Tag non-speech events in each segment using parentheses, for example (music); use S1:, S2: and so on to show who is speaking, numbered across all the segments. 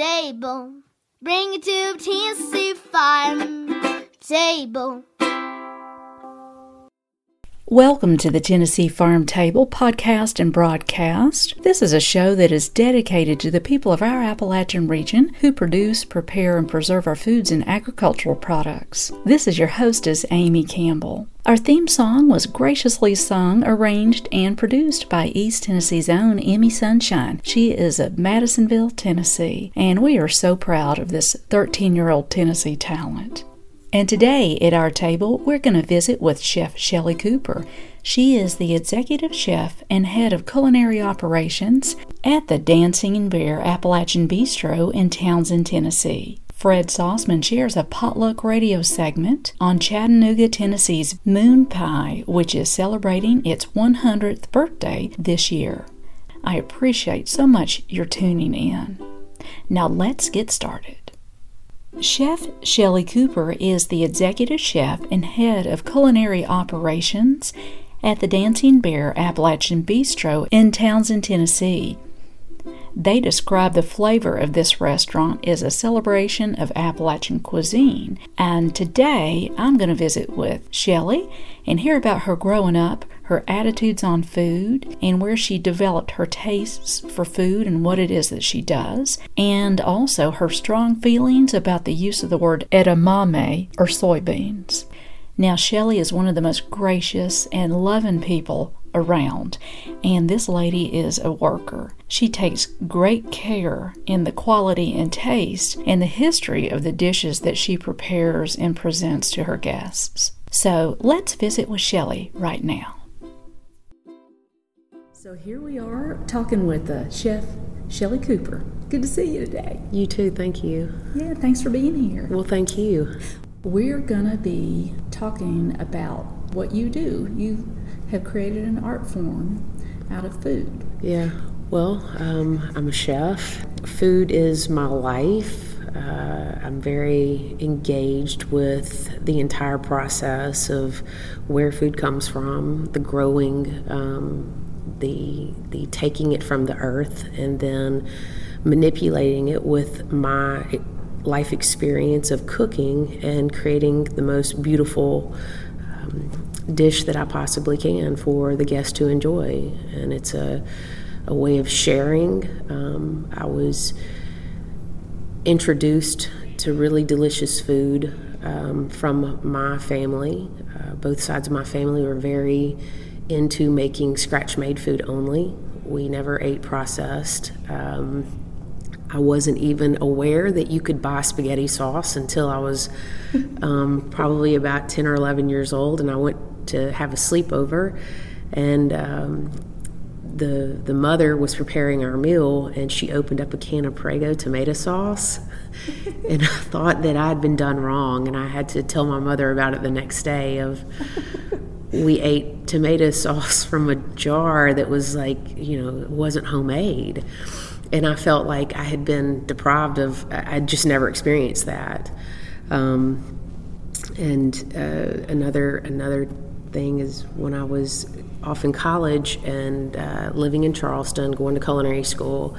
S1: table. Bring it to Tennessee farm table.
S2: Welcome to the Tennessee Farm Table podcast and broadcast. This is a show that is dedicated to the people of our Appalachian region who produce, prepare, and preserve our foods and agricultural products. This is your hostess, Amy Campbell. Our theme song was graciously sung, arranged, and produced by East Tennessee's own Emi Sunshine. She is of Madisonville, Tennessee, and we are so proud of this 13 year old Tennessee talent. And today at our table, we're going to visit with Chef Shelley Cooper. She is the executive chef and head of culinary operations at the Dancing Bear Appalachian Bistro in Townsend, Tennessee. Fred Sauceman shares a potluck radio segment on Chattanooga, Tennessee's Moon Pie, which is celebrating its 100th birthday this year. I appreciate so much your tuning in. Now let's get started. Chef Shelley Cooper is the executive chef and head of culinary operations at the Dancing Bear Appalachian Bistro in Townsend, Tennessee. They describe the flavor of this restaurant as a celebration of Appalachian cuisine. And today I'm going to visit with Shelley and hear about her growing up, her attitudes on food, and where she developed her tastes for food and what it is that she does, and also her strong feelings about the use of the word edamame or soybeans. Now, Shelley is one of the most gracious and loving people around, and this lady is a worker. She takes great care in the quality and taste and the history of the dishes that she prepares and presents to her guests. So let's visit with Shelley right now. So here we are talking with uh, Chef Shelley Cooper. Good to see you today.
S3: You too, thank you.
S2: Yeah, thanks for being here.
S3: Well, thank you.
S2: We're going to be talking about what you do. You have created an art form out of food.
S3: Yeah, well, um, I'm a chef. Food is my life. Uh, I'm very engaged with the entire process of where food comes from, the growing, um, the the taking it from the earth, and then manipulating it with my life experience of cooking and creating the most beautiful um, dish that I possibly can for the guests to enjoy. And it's a, a way of sharing. Um, I was introduced to really delicious food um, from my family. Uh, both sides of my family were very into making scratch made food only. We never ate processed. Um, I wasn't even aware that you could buy spaghetti sauce until I was um, probably about 10 or 11 years old, and I went to have a sleepover, and um, the the mother was preparing our meal, and she opened up a can of Prego tomato sauce, (laughs) and I thought that I'd been done wrong, and I had to tell my mother about it the next day. Of we ate tomato (laughs) sauce from a jar that was like you know wasn't homemade and I felt like I had been deprived of. I'd just never experienced that. Um, and uh, another another thing is when I was off in college and uh, living in Charleston, going to culinary school,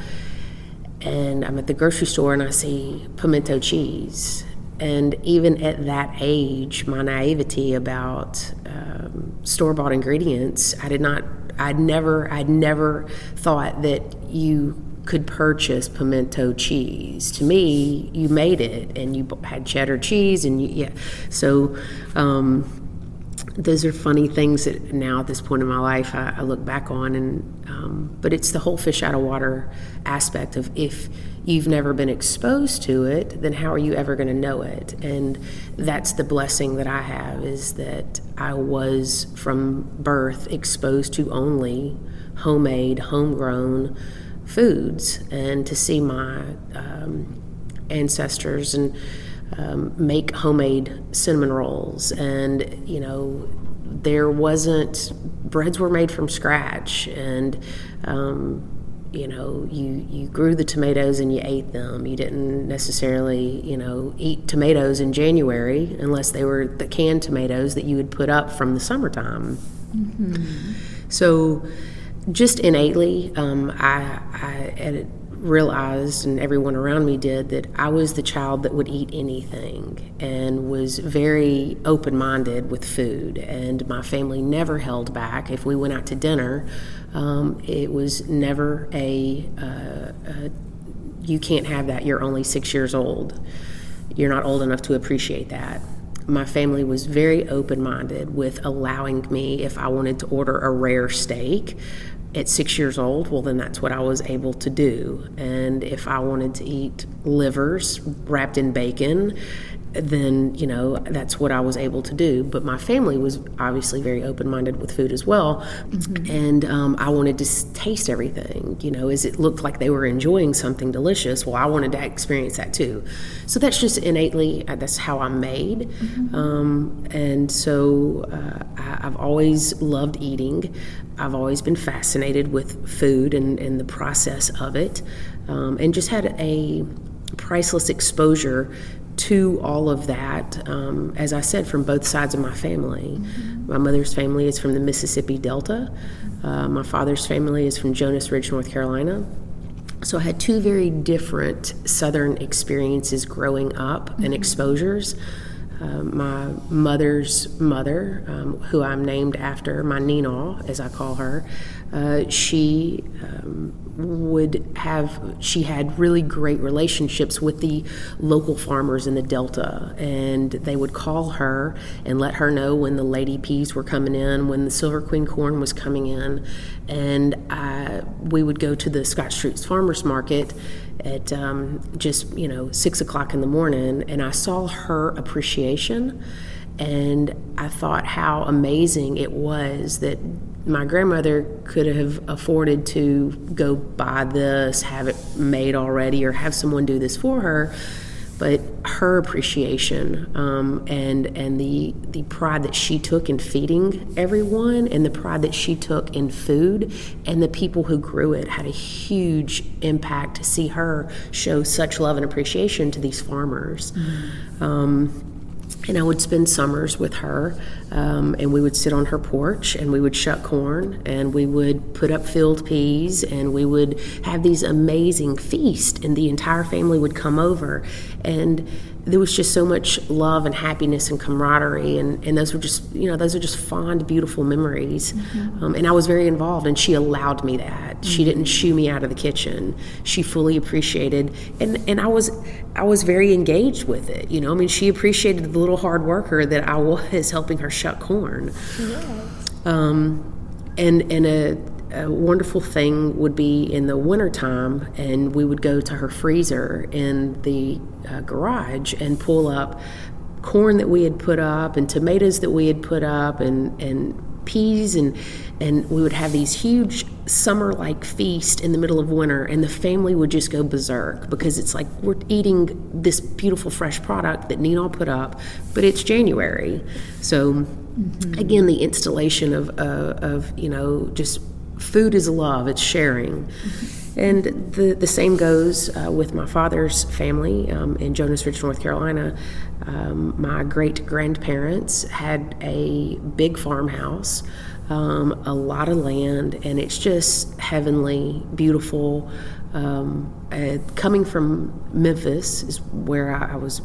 S3: and I'm at the grocery store and I see pimento cheese. And even at that age, my naivety about um, store bought ingredients, I did not, I'd never, I'd never thought that you could purchase pimento cheese. To me, you made it and you had cheddar cheese and you, yeah. So um, those are funny things that now at this point in my life I, I look back on and um, but it's the whole fish out of water aspect of if you've never been exposed to it then how are you ever going to know it? And that's the blessing that i have is that i was from birth exposed to only homemade homegrown foods and to see my um, ancestors and um, make homemade cinnamon rolls. And you know there wasn't breads were made from scratch. And um, you know you you grew the tomatoes and you ate them you didn't necessarily you know eat tomatoes in january unless they were the canned tomatoes that you would put up from the summertime mm-hmm. so just innately um, I, I realized, and everyone around me did, that I was the child that would eat anything and was very open minded with food. And my family never held back. If we went out to dinner, um, it was never a, uh, a, you can't have that, you're only six years old. You're not old enough to appreciate that my family was very open minded with allowing me, if I wanted to order a rare steak, at six years old, well, then that's what I was able to do. And if I wanted to eat livers wrapped in bacon, then you know that's what I was able to do. But my family was obviously very open-minded with food as well, mm-hmm. and um, I wanted to taste everything. You know, as it looked like they were enjoying something delicious, well, I wanted to experience that too. So that's just innately uh, that's how I'm made, mm-hmm. um, and so uh, I, I've always loved eating. I've always been fascinated with food and, and the process of it, um, and just had a priceless exposure to all of that, um, as I said, from both sides of my family. Mm-hmm. My mother's family is from the Mississippi Delta, uh, my father's family is from Jonas Ridge, North Carolina. So I had two very different Southern experiences growing up mm-hmm. and exposures. Uh, my mother's mother, um, who I'm named after, my Nina, as I call her, uh, she um, would have she had really great relationships with the local farmers in the delta. And they would call her and let her know when the lady peas were coming in when the silver queen corn was coming in. And I, we would go to the scott street farmers market at um, just you know six o'clock in the morning and i saw her appreciation and i thought how amazing it was that my grandmother could have afforded to go buy this, have it made already, or have someone do this for her. But her appreciation um, and and the the pride that she took in feeding everyone, and the pride that she took in food, and the people who grew it had a huge impact. To see her show such love and appreciation to these farmers. Mm-hmm. Um, and I would spend summers with her, um, and we would sit on her porch and we would shuck corn and we would put up filled peas and we would have these amazing feasts, and the entire family would come over. And there was just so much love and happiness and camaraderie and, and those were just you know those are just fond beautiful memories mm-hmm. um, and i was very involved and she allowed me that mm-hmm. she didn't shoo me out of the kitchen she fully appreciated and and i was i was very engaged with it you know i mean she appreciated the little hard worker that i (laughs) was helping her shuck corn. Um, and and a a wonderful thing would be in the wintertime, and we would go to her freezer in the uh, garage and pull up corn that we had put up and tomatoes that we had put up and, and peas and and we would have these huge summer like feast in the middle of winter and the family would just go berserk because it's like we're eating this beautiful fresh product that Nina put up but it's January so mm-hmm. again the installation of uh, of you know just food is love, it's sharing. Mm-hmm. And the, the same goes uh, with my father's family um, in Jonas Ridge, North Carolina. Um, my great grandparents had a big farmhouse, um, a lot of land, and it's just heavenly, beautiful. Um, uh, coming from Memphis is where I, I was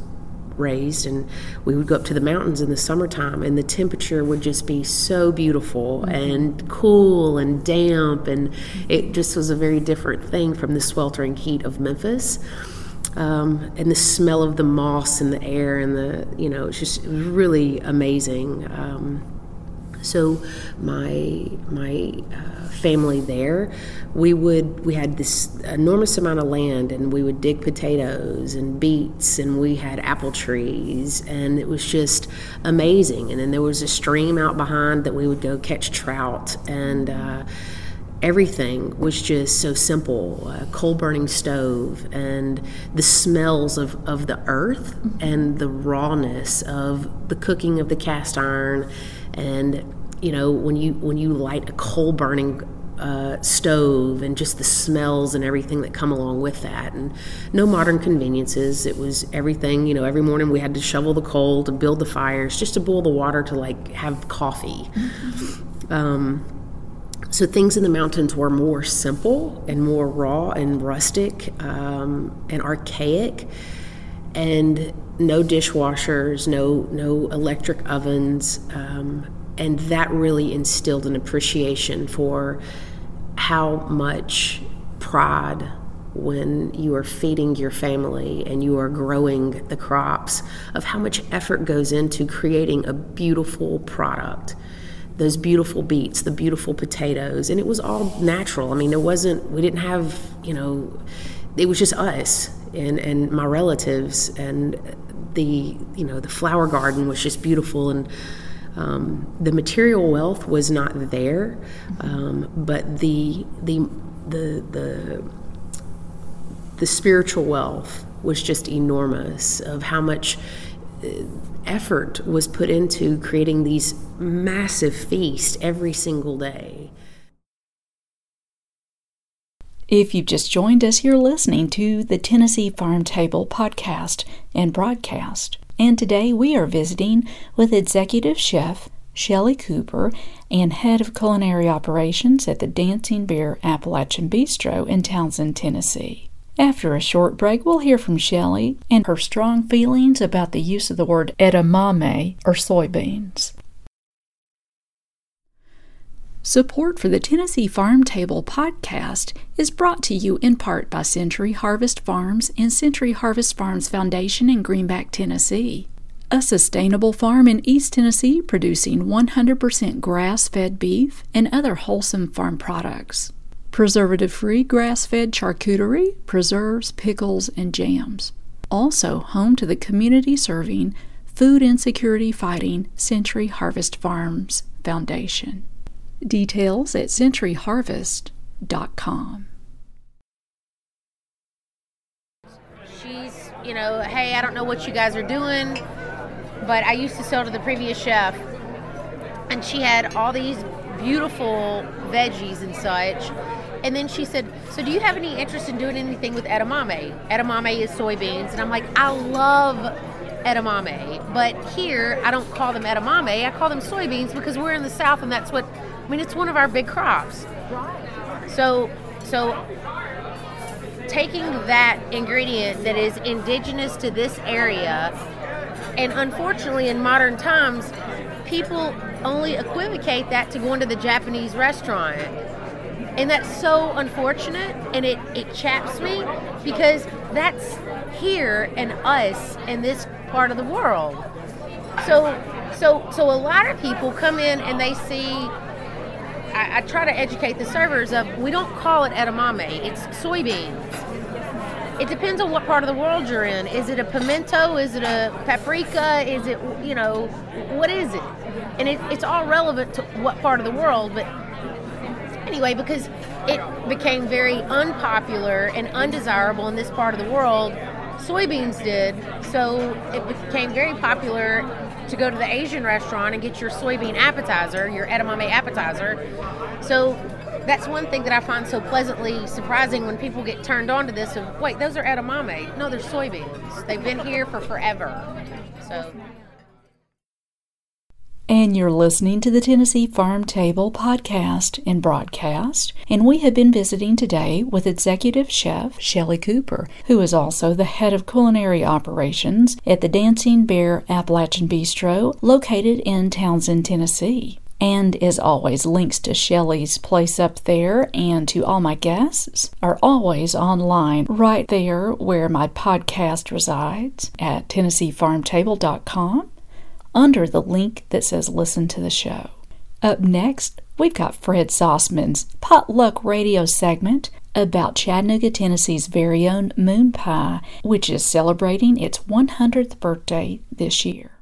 S3: raised, and we would go up to the mountains in the summertime, and the temperature would just be so beautiful mm-hmm. and cool and damp, and it just was a very different thing from the sweltering heat of Memphis. Um, and the smell of the moss in the air, and the you know, it's just it was really amazing. Um, so my my uh, family there, we would we had this enormous amount of land, and we would dig potatoes and beets, and we had apple trees, and it was just amazing. And then there was a stream out behind that we would go catch trout and. Uh, everything was just so simple a coal burning stove and the smells of, of the earth and the rawness of the cooking of the cast iron and you know when you when you light a coal burning uh, stove and just the smells and everything that come along with that and no modern conveniences it was everything you know every morning we had to shovel the coal to build the fires just to boil the water to like have coffee mm-hmm. um, so things in the mountains were more simple and more raw and rustic um, and archaic and no dishwashers no no electric ovens um, and that really instilled an appreciation for how much pride when you are feeding your family and you are growing the crops of how much effort goes into creating a beautiful product. Those beautiful beets the beautiful potatoes and it was all natural. I mean it wasn't we didn't have you know it was just us and and my relatives and the you know the flower garden was just beautiful and um, the material wealth was not there, um, but the the the the the spiritual wealth was just enormous of how much uh, effort was put into creating these massive feasts every single day.
S2: If you've just joined us, you're listening to the Tennessee Farm Table podcast and broadcast and today we are visiting with Executive Chef Shelley Cooper and Head of Culinary Operations at the Dancing Bear Appalachian Bistro in Townsend, Tennessee. After a short break, we'll hear from Shelley and her strong feelings about the use of the word edamame or soybeans. Support for the Tennessee Farm Table podcast is brought to you in part by Century Harvest Farms and Century Harvest Farms Foundation in Greenback, Tennessee. A sustainable farm in East Tennessee producing 100% grass fed beef and other wholesome farm products. Preservative free grass fed charcuterie, preserves, pickles, and jams. Also home to the community serving, food insecurity fighting Century Harvest Farms Foundation. Details at centuryharvest.com.
S4: She's, you know, hey, I don't know what you guys are doing, but I used to sell to the previous chef, and she had all these beautiful veggies and such. And then she said, So do you have any interest in doing anything with edamame? Edamame is soybeans. And I'm like, I love edamame. But here, I don't call them edamame, I call them soybeans because we're in the South and that's what I mean, it's one of our big crops. So, so taking that ingredient that is indigenous to this area, and unfortunately, in modern times, people only equivocate that to going to the Japanese restaurant. And that's so unfortunate, and it, it chaps me because that's here and us in this part of the world. So, so, so a lot of people come in and they see I, I, try to educate the servers of we don't call it edamame, it's soybeans. It depends on what part of the world you're in. Is it a pimento? Is it a paprika? Is it, you know, what is it? And it, it's all relevant to what part of the world, but anyway, because it became very unpopular and undesirable in this part of the world, soybeans did. So it became very popular to go to the Asian restaurant and get your soybean appetizer, your edamame appetizer. So that's one thing that I find so pleasantly surprising when people get turned on to this of wait, those are edamame. No, they're soybeans. They've been here for forever. So
S2: And you're listening to the Tennessee Farm Table podcast and broadcast. And we have been visiting today with Executive Chef Shelley Cooper, who is also the head of culinary operations at the Dancing Bear Appalachian Bistro located in Townsend, Tennessee. And as always, links to Shelley's place up there and to all my guests are always online right there where my podcast resides at TennesseeFarmTable.com under the link that says Listen to the Show. Up next, we've got Fred Sauceman's Potluck Radio segment about Chattanooga, Tennessee's very own Moon Pie, which is celebrating its 100th birthday this year.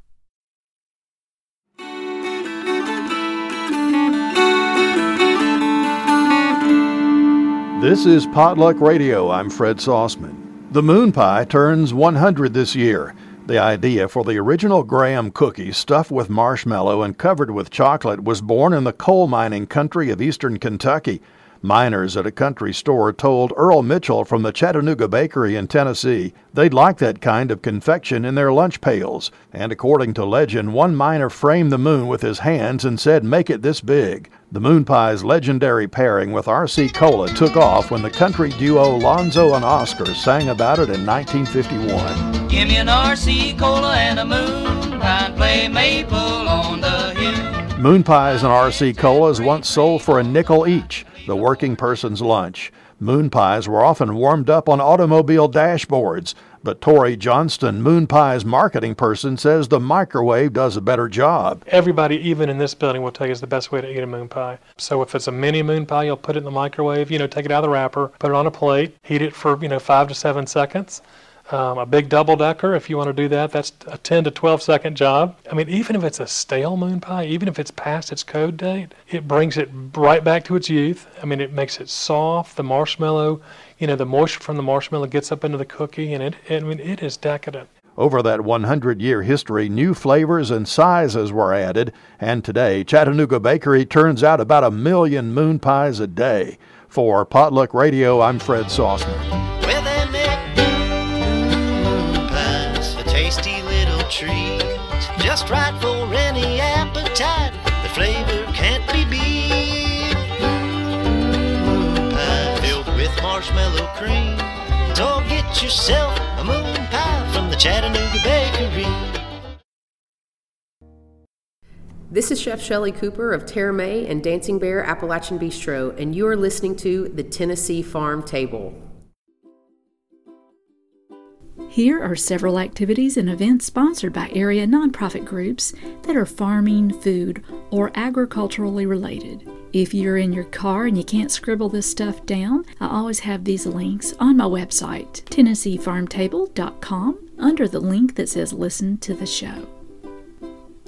S5: This is Potluck Radio. I'm Fred Sossman. The Moon Pie turns 100 this year. The idea for the original Graham cookie stuffed with marshmallow and covered with chocolate was born in the coal mining country of eastern Kentucky. Miners at a country store told Earl Mitchell from the Chattanooga Bakery in Tennessee they'd like that kind of confection in their lunch pails. And according to legend, one miner framed the moon with his hands and said, Make it this big. The Moon Pie's legendary pairing with R.C. Cola took off when the country duo Lonzo and Oscar sang about it in 1951.
S6: Give me an RC Cola and a moon pie, play maple on the hill.
S5: Moon pies and RC Colas once sold for a nickel each, the working person's lunch. Moon pies were often warmed up on automobile dashboards, but Tori Johnston, Moon Pie's marketing person, says the microwave does a better job.
S7: Everybody, even in this building, will tell you it's the best way to eat a moon pie. So if it's a mini moon pie, you'll put it in the microwave, you know, take it out of the wrapper, put it on a plate, heat it for, you know, five to seven seconds. Um, a big double decker, if you want to do that, that's a 10 to 12 second job. I mean, even if it's a stale moon pie, even if it's past its code date, it brings it right back to its youth. I mean, it makes it soft. The marshmallow, you know, the moisture from the marshmallow gets up into the cookie, and it, I mean, it is decadent.
S5: Over that 100 year history, new flavors and sizes were added, and today Chattanooga Bakery turns out about a million moon pies a day. For Potluck Radio, I'm Fred
S6: Sauceman. Yourself a moon pie from the Chattanooga Bakery.
S3: This is Chef Shelley Cooper of Terra Mae and Dancing Bear Appalachian Bistro, and you are listening to the Tennessee Farm Table.
S2: Here are several activities and events sponsored by area nonprofit groups that are farming, food, or agriculturally related. If you're in your car and you can't scribble this stuff down, I always have these links on my website, TennesseeFarmTable.com, under the link that says Listen to the Show.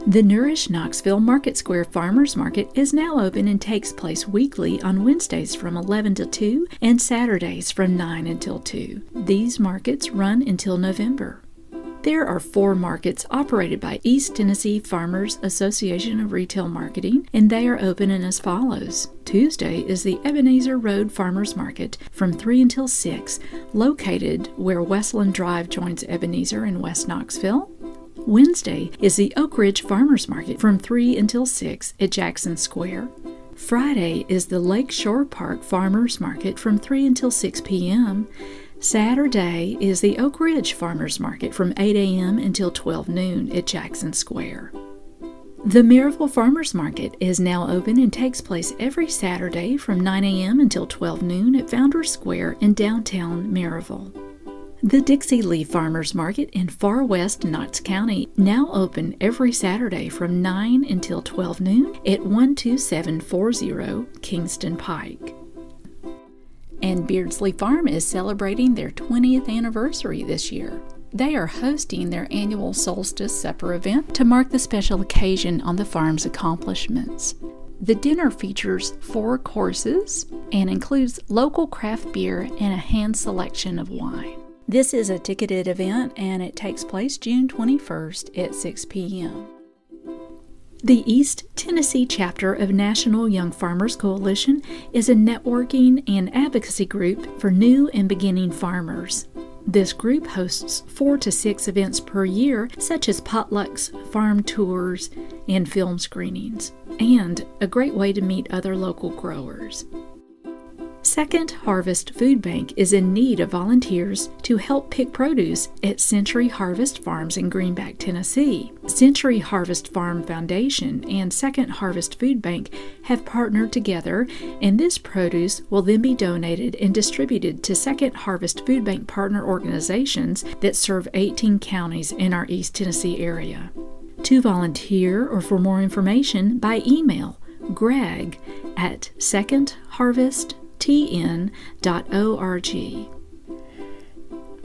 S2: The Nourish Knoxville Market Square Farmers Market is now open and takes place weekly on Wednesdays from 11 to 2 and Saturdays from 9 until 2. These markets run until November. There are four markets operated by East Tennessee Farmers Association of Retail Marketing, and they are open and as follows. Tuesday is the Ebenezer Road Farmers Market from 3 until 6, located where Westland Drive joins Ebenezer in West Knoxville. Wednesday is the Oak Ridge Farmers Market from 3 until 6 at Jackson Square. Friday is the Lake Shore Park Farmers Market from 3 until 6 p.m. Saturday is the Oak Ridge Farmers Market from 8 a.m. until 12 noon at Jackson Square. The Maryville Farmers Market is now open and takes place every Saturday from 9 a.m. until 12 noon at Founders Square in downtown Maryville. The Dixie Lee Farmers Market in far west Knox County, now open every Saturday from 9 until 12 noon at 12740 Kingston Pike. And Beardsley Farm is celebrating their 20th anniversary this year. They are hosting their annual Solstice Supper event to mark the special occasion on the farm's accomplishments. The dinner features four courses and includes local craft beer and a hand selection of wine. This is a ticketed event and it takes place June 21st at 6 p.m. The East Tennessee chapter of National Young Farmers Coalition is a networking and advocacy group for new and beginning farmers. This group hosts four to six events per year, such as potlucks, farm tours, and film screenings, and a great way to meet other local growers. Second Harvest Food Bank is in need of volunteers to help pick produce at Century Harvest Farms in Greenback, Tennessee. Century Harvest Farm Foundation and Second Harvest Food Bank have partnered together, and this produce will then be donated and distributed to Second Harvest Food Bank partner organizations that serve 18 counties in our East Tennessee area. To volunteer or for more information, by email greg at secondharvest.com tn.org.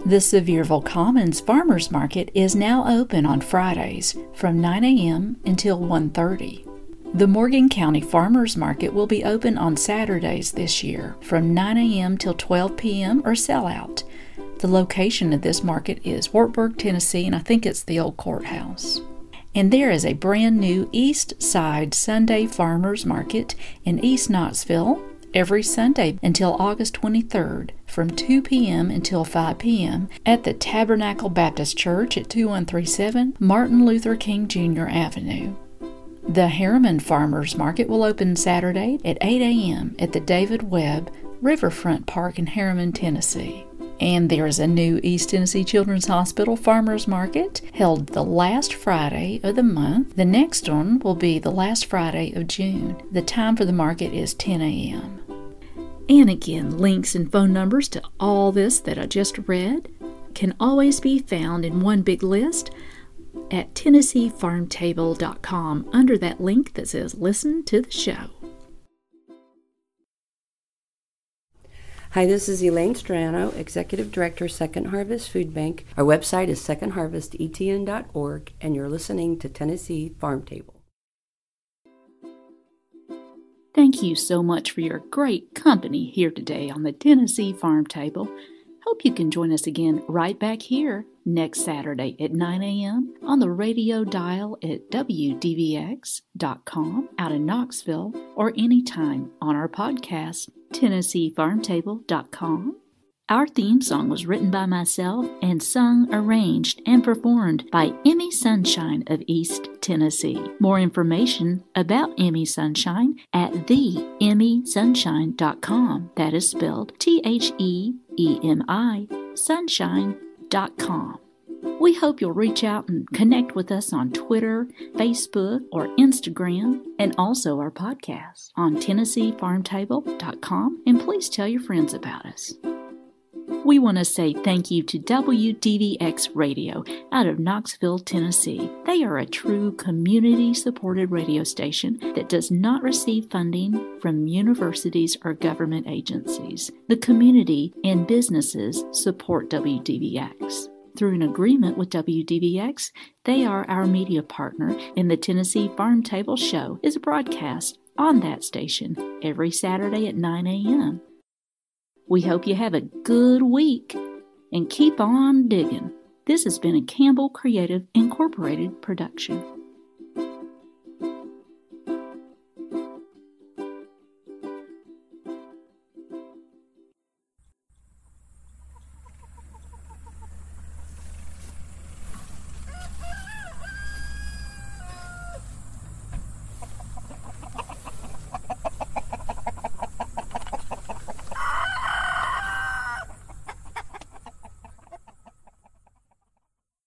S2: The Sevierville Commons Farmers Market is now open on Fridays from 9 a.m. until 1:30. The Morgan County Farmers Market will be open on Saturdays this year from 9 a.m. till 12 p.m. or sell out. The location of this market is Wartburg, Tennessee, and I think it's the old courthouse. And there is a brand new East Side Sunday Farmers Market in East Knoxville every Sunday until August 23rd from 2 p.m. until 5 p.m. at the Tabernacle Baptist Church at 2137 Martin Luther King Jr. Avenue. The Harriman Farmers Market will open Saturday at 8 a.m. at the David Webb Riverfront Park in Harriman, Tennessee. And there is a new East Tennessee Children's Hospital Farmers Market held the last Friday of the month. The next one will be the last Friday of June. The time for the market is 10 a.m. And again, links and phone numbers to all this that I just read can always be found in one big list at TennesseeFarmTable.com under that link that says Listen to the Show.
S8: Hi, this is Elaine Streno, Executive Director, Second Harvest Food Bank. Our website is secondharvestetn.org, and you're listening to Tennessee Farm Table.
S2: Thank you so much for your great company here today on the Tennessee Farm Table. Hope you can join us again right back here next Saturday at 9 a.m. on the radio dial at WDVX.com out in Knoxville or anytime on our podcast, TennesseeFarmTable.com our theme song was written by myself and sung, arranged, and performed by Emi Sunshine of East Tennessee. More information about Emi Sunshine at theemisunshine.com. That is spelled T H E E M I sunshine.com. We hope you'll reach out and connect with us on Twitter, Facebook, or Instagram, and also our podcast on TennesseeFarmTable.com. And please tell your friends about us. We want to say thank you to WDVX Radio out of Knoxville, Tennessee. They are a true community supported radio station that does not receive funding from universities or government agencies. The community and businesses support WDVX. Through an agreement with WDVX, they are our media partner, and the Tennessee Farm Table Show is broadcast on that station every Saturday at 9 a.m. We hope you have a good week and keep on digging. This has been a Campbell Creative Incorporated production.